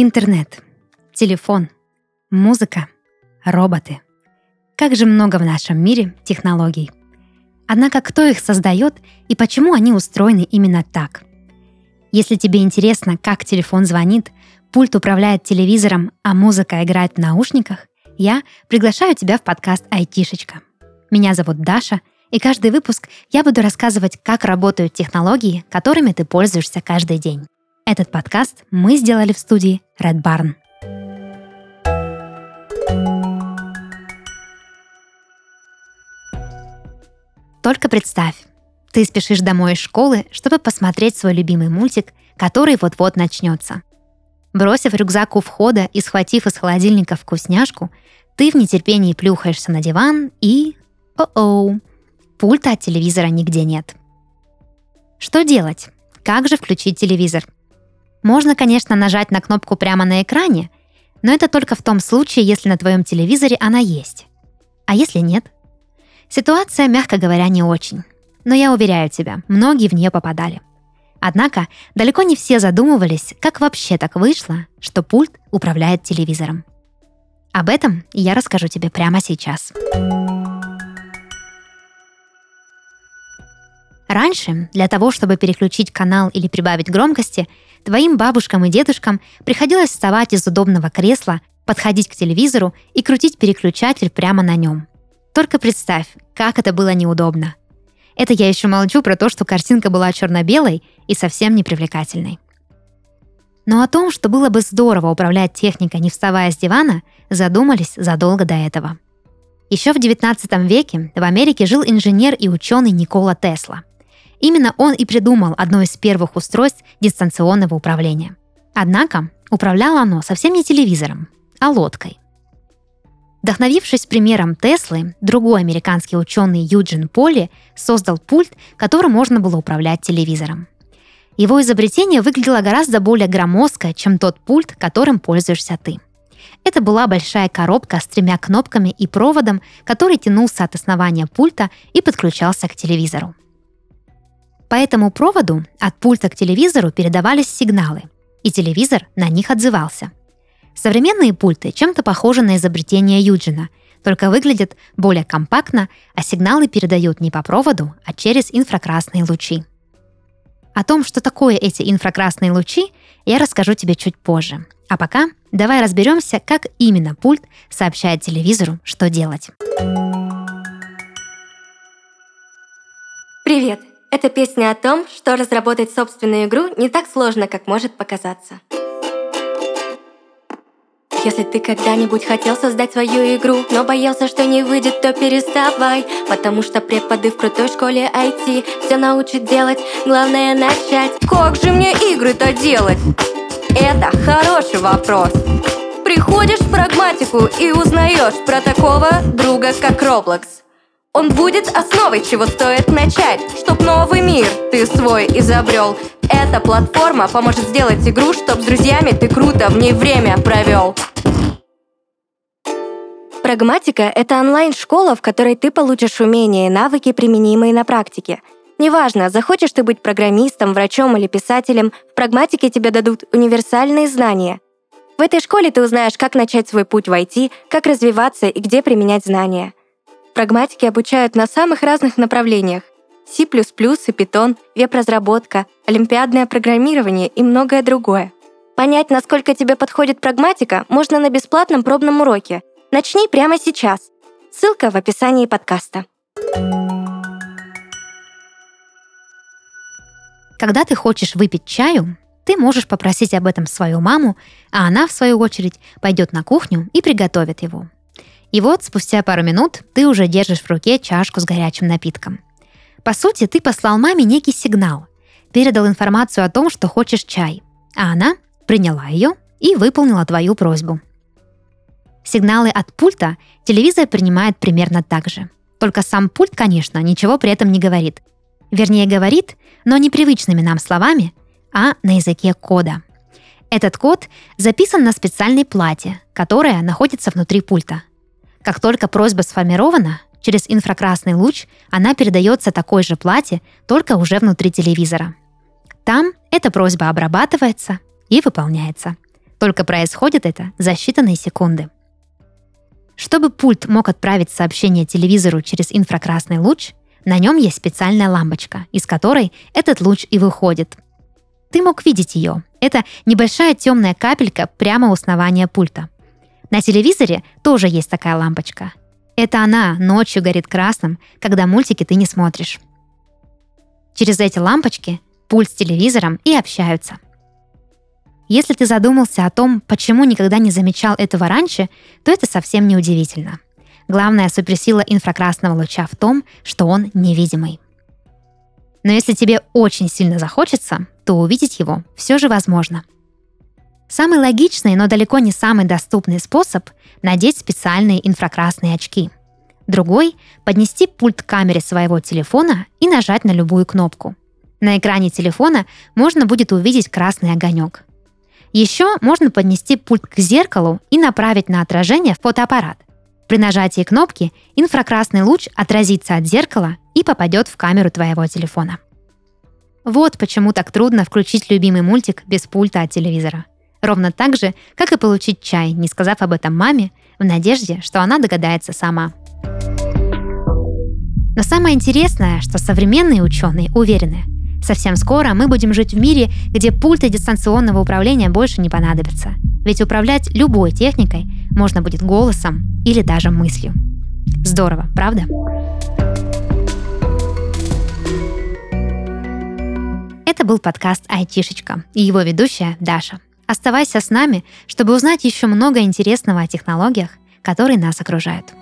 Интернет, телефон, музыка, роботы. Как же много в нашем мире технологий. Однако кто их создает и почему они устроены именно так? Если тебе интересно, как телефон звонит, пульт управляет телевизором, а музыка играет в наушниках, я приглашаю тебя в подкаст «Айтишечка». Меня зовут Даша, и каждый выпуск я буду рассказывать, как работают технологии, которыми ты пользуешься каждый день. Этот подкаст мы сделали в студии Red Barn. Только представь, ты спешишь домой из школы, чтобы посмотреть свой любимый мультик, который вот-вот начнется. Бросив рюкзак у входа и схватив из холодильника вкусняшку, ты в нетерпении плюхаешься на диван и... О-оу! Пульта от телевизора нигде нет. Что делать? Как же включить телевизор? Можно, конечно, нажать на кнопку прямо на экране, но это только в том случае, если на твоем телевизоре она есть. А если нет? Ситуация, мягко говоря, не очень. Но я уверяю тебя, многие в нее попадали. Однако далеко не все задумывались, как вообще так вышло, что пульт управляет телевизором. Об этом я расскажу тебе прямо сейчас. Раньше для того, чтобы переключить канал или прибавить громкости, Твоим бабушкам и дедушкам приходилось вставать из удобного кресла, подходить к телевизору и крутить переключатель прямо на нем. Только представь, как это было неудобно. Это я еще молчу про то, что картинка была черно-белой и совсем не привлекательной. Но о том, что было бы здорово управлять техникой, не вставая с дивана, задумались задолго до этого. Еще в 19 веке в Америке жил инженер и ученый Никола Тесла. Именно он и придумал одно из первых устройств дистанционного управления. Однако управляло оно совсем не телевизором, а лодкой. Вдохновившись примером Теслы, другой американский ученый Юджин Поли создал пульт, которым можно было управлять телевизором. Его изобретение выглядело гораздо более громоздко, чем тот пульт, которым пользуешься ты. Это была большая коробка с тремя кнопками и проводом, который тянулся от основания пульта и подключался к телевизору. По этому проводу от пульта к телевизору передавались сигналы, и телевизор на них отзывался. Современные пульты чем-то похожи на изобретение Юджина, только выглядят более компактно, а сигналы передают не по проводу, а через инфракрасные лучи. О том, что такое эти инфракрасные лучи, я расскажу тебе чуть позже. А пока давай разберемся, как именно пульт сообщает телевизору, что делать. Привет! Это песня о том, что разработать собственную игру не так сложно, как может показаться. Если ты когда-нибудь хотел создать свою игру, но боялся, что не выйдет, то переставай, потому что преподы в крутой школе IT все научат делать, главное начать. Как же мне игры-то делать? Это хороший вопрос. Приходишь в прагматику и узнаешь про такого друга, как Roblox. Он будет основой, чего стоит начать, чтоб новый мир ты свой изобрел. Эта платформа поможет сделать игру, чтоб с друзьями ты круто в ней время провел. Прагматика — это онлайн-школа, в которой ты получишь умения и навыки, применимые на практике. Неважно, захочешь ты быть программистом, врачом или писателем, в прагматике тебе дадут универсальные знания. В этой школе ты узнаешь, как начать свой путь в IT, как развиваться и где применять знания. Прагматики обучают на самых разных направлениях. C++ и Python, веб-разработка, олимпиадное программирование и многое другое. Понять, насколько тебе подходит прагматика, можно на бесплатном пробном уроке. Начни прямо сейчас. Ссылка в описании подкаста. Когда ты хочешь выпить чаю, ты можешь попросить об этом свою маму, а она, в свою очередь, пойдет на кухню и приготовит его. И вот спустя пару минут ты уже держишь в руке чашку с горячим напитком. По сути, ты послал маме некий сигнал, передал информацию о том, что хочешь чай, а она приняла ее и выполнила твою просьбу. Сигналы от пульта телевизор принимает примерно так же. Только сам пульт, конечно, ничего при этом не говорит. Вернее, говорит, но не привычными нам словами, а на языке кода. Этот код записан на специальной плате, которая находится внутри пульта. Как только просьба сформирована, через инфракрасный луч она передается такой же плате, только уже внутри телевизора. Там эта просьба обрабатывается и выполняется. Только происходит это за считанные секунды. Чтобы пульт мог отправить сообщение телевизору через инфракрасный луч, на нем есть специальная лампочка, из которой этот луч и выходит. Ты мог видеть ее. Это небольшая темная капелька прямо у основания пульта. На телевизоре тоже есть такая лампочка. Это она ночью горит красным, когда мультики ты не смотришь. Через эти лампочки пульт с телевизором и общаются – если ты задумался о том, почему никогда не замечал этого раньше, то это совсем не удивительно. Главная суперсила инфракрасного луча в том, что он невидимый. Но если тебе очень сильно захочется, то увидеть его все же возможно. Самый логичный, но далеко не самый доступный способ – надеть специальные инфракрасные очки. Другой – поднести пульт к камере своего телефона и нажать на любую кнопку. На экране телефона можно будет увидеть красный огонек. Еще можно поднести пульт к зеркалу и направить на отражение в фотоаппарат. При нажатии кнопки инфракрасный луч отразится от зеркала и попадет в камеру твоего телефона. Вот почему так трудно включить любимый мультик без пульта от телевизора. Ровно так же, как и получить чай, не сказав об этом маме, в надежде, что она догадается сама. Но самое интересное, что современные ученые уверены, Совсем скоро мы будем жить в мире, где пульты дистанционного управления больше не понадобятся. Ведь управлять любой техникой можно будет голосом или даже мыслью. Здорово, правда? Это был подкаст «Айтишечка» и его ведущая Даша. Оставайся с нами, чтобы узнать еще много интересного о технологиях, которые нас окружают.